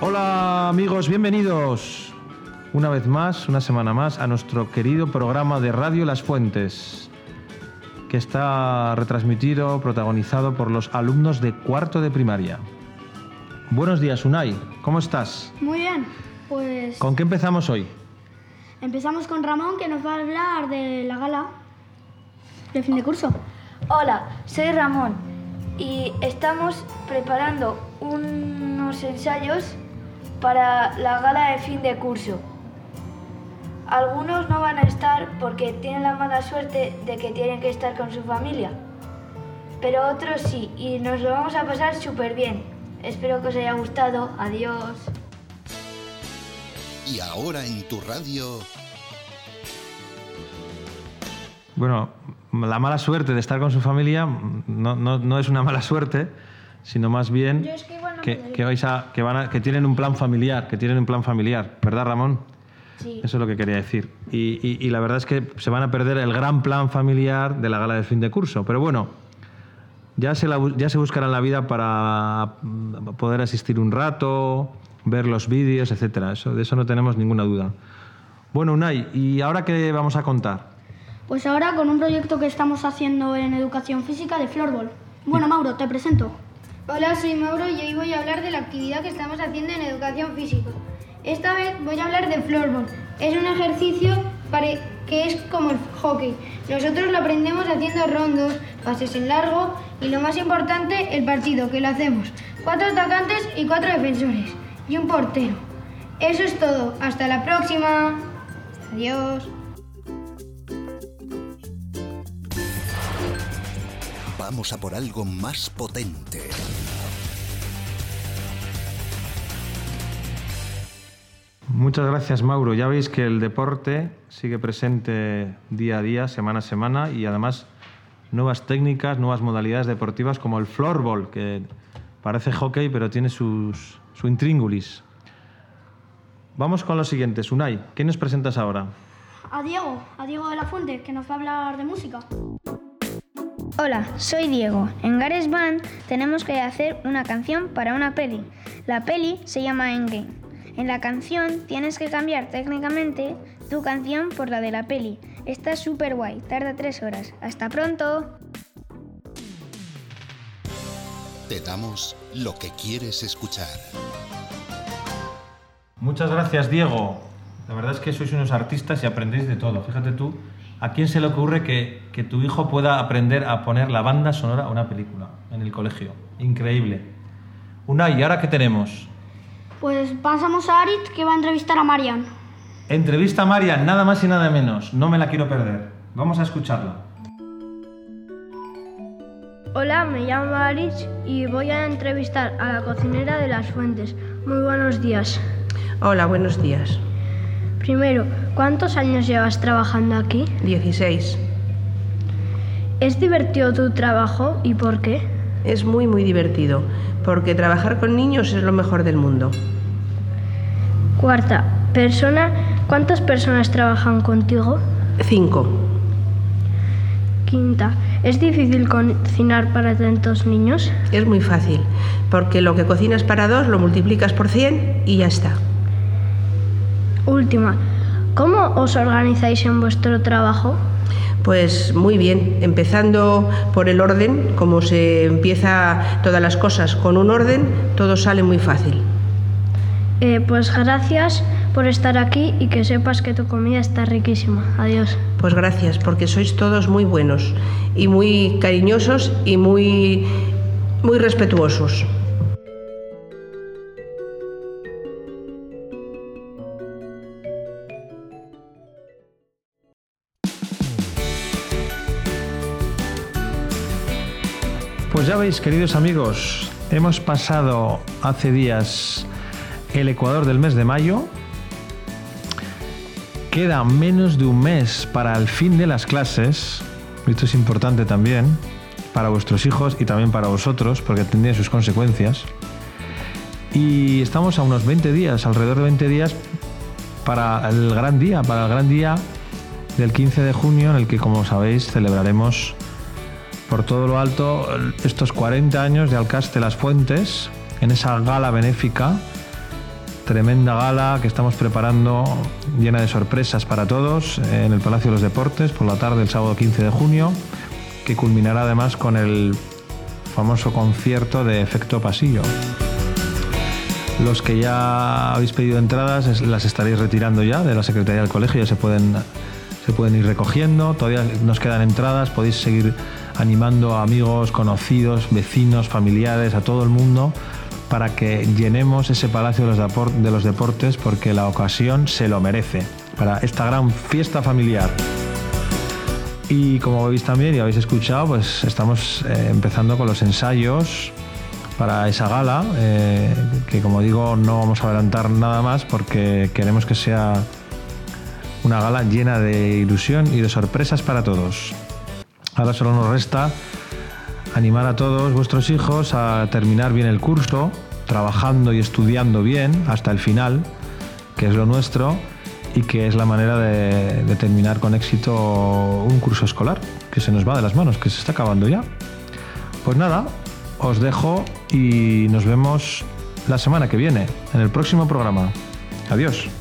Hola amigos, bienvenidos una vez más, una semana más, a nuestro querido programa de Radio Las Fuentes, que está retransmitido, protagonizado por los alumnos de cuarto de primaria. Buenos días, Unai, ¿cómo estás? Muy bien, pues ¿Con qué empezamos hoy? empezamos con Ramón que nos va a hablar de la gala de fin de curso. Hola, soy Ramón y estamos preparando unos ensayos para la gala de fin de curso. Algunos no van a estar porque tienen la mala suerte de que tienen que estar con su familia, pero otros sí y nos lo vamos a pasar súper bien. Espero que os haya gustado. Adiós. Y ahora en tu radio, Bueno, la mala suerte de estar con su familia no, no- no es una mala suerte, sino más bien Yo es que igual no que, que vais a- que van a- que tienen un plan familiar, que tienen un plan familiar, ¿verdad, Ramón? Sí. Eso es lo que quería decir. Y, y- y la verdad es que se van a perder el gran plan familiar de la gala de fin de curso. Pero bueno, ya se, la ya se buscarán la vida para mm, poder asistir un rato, ver los vídeos, etcétera. Eso, de eso no tenemos ninguna duda. Bueno, Unai, ¿y ahora qué vamos a contar? Pues ahora con un proyecto que estamos haciendo en educación física de floorball. Bueno, Mauro, te presento. Hola, soy Mauro y hoy voy a hablar de la actividad que estamos haciendo en educación física. Esta vez voy a hablar de floorball. Es un ejercicio que es como el hockey. Nosotros lo aprendemos haciendo rondos, pases en largo y lo más importante, el partido, que lo hacemos. Cuatro atacantes y cuatro defensores. Y un portero. Eso es todo. Hasta la próxima. Adiós. Vamos a por algo más potente. Muchas gracias, Mauro. Ya veis que el deporte sigue presente día a día, semana a semana, y además nuevas técnicas, nuevas modalidades deportivas como el floorball, que parece hockey, pero tiene sus, su intríngulis. Vamos con los siguientes. Unai, ¿qué nos presentas ahora? A Diego, a Diego de la Fuente, que nos va a hablar de música. Hola, soy Diego. En Gares Band tenemos que hacer una canción para una peli. La peli se llama Endgame. En la canción tienes que cambiar técnicamente tu canción por la de la peli. Está súper guay, tarda tres horas. ¡Hasta pronto! Te damos lo que quieres escuchar. Muchas gracias, Diego. La verdad es que sois unos artistas y aprendéis de todo. Fíjate tú, ¿a quién se le ocurre que, que tu hijo pueda aprender a poner la banda sonora a una película en el colegio? Increíble. Unai, ¿y ahora qué tenemos? Pues pasamos a Arit, que va a entrevistar a Marian. Entrevista a Marian, nada más y nada menos. No me la quiero perder. Vamos a escucharla. Hola, me llamo Aris y voy a entrevistar a la cocinera de las fuentes. Muy buenos días. Hola, buenos días. Primero, ¿cuántos años llevas trabajando aquí? 16. ¿Es divertido tu trabajo y por qué? Es muy, muy divertido, porque trabajar con niños es lo mejor del mundo. Cuarta, persona, ¿cuántas personas trabajan contigo? 5. Quinta, ¿es difícil cocinar para tantos niños? Es muy fácil, porque lo que cocinas para dos lo multiplicas por 100 y ya está. Última, ¿cómo os organizáis en vuestro trabajo? Pues muy bien, empezando por el orden, como se empieza todas las cosas con un orden, todo sale muy fácil. Eh, pues gracias por estar aquí y que sepas que tu comida está riquísima. Adiós. Pues gracias, porque sois todos muy buenos y muy cariñosos y muy, muy respetuosos. Pues ya veis, queridos amigos, hemos pasado hace días el Ecuador del mes de mayo. Queda menos de un mes para el fin de las clases. Esto es importante también para vuestros hijos y también para vosotros, porque tendría sus consecuencias. Y estamos a unos 20 días, alrededor de 20 días, para el gran día, para el gran día del 15 de junio, en el que, como sabéis, celebraremos por todo lo alto estos 40 años de Alcaste Las Fuentes, en esa gala benéfica tremenda gala que estamos preparando, llena de sorpresas para todos, en el Palacio de los Deportes, por la tarde, el sábado 15 de junio, que culminará además con el famoso concierto de efecto pasillo. Los que ya habéis pedido entradas las estaréis retirando ya de la Secretaría del Colegio, ya se pueden, se pueden ir recogiendo. Todavía nos quedan entradas, podéis seguir animando a amigos, conocidos, vecinos, familiares, a todo el mundo para que llenemos ese Palacio de los Deportes porque la ocasión se lo merece, para esta gran fiesta familiar. Y como veis también y habéis escuchado, pues estamos eh, empezando con los ensayos para esa gala, eh, que como digo no vamos a adelantar nada más porque queremos que sea una gala llena de ilusión y de sorpresas para todos. Ahora solo nos resta animar a todos vuestros hijos a terminar bien el curso, trabajando y estudiando bien hasta el final, que es lo nuestro y que es la manera de, terminar con éxito un curso escolar, que se nos va de las manos, que se está acabando ya. Pues nada, os dejo y nos vemos la semana que viene, en el próximo programa. Adiós.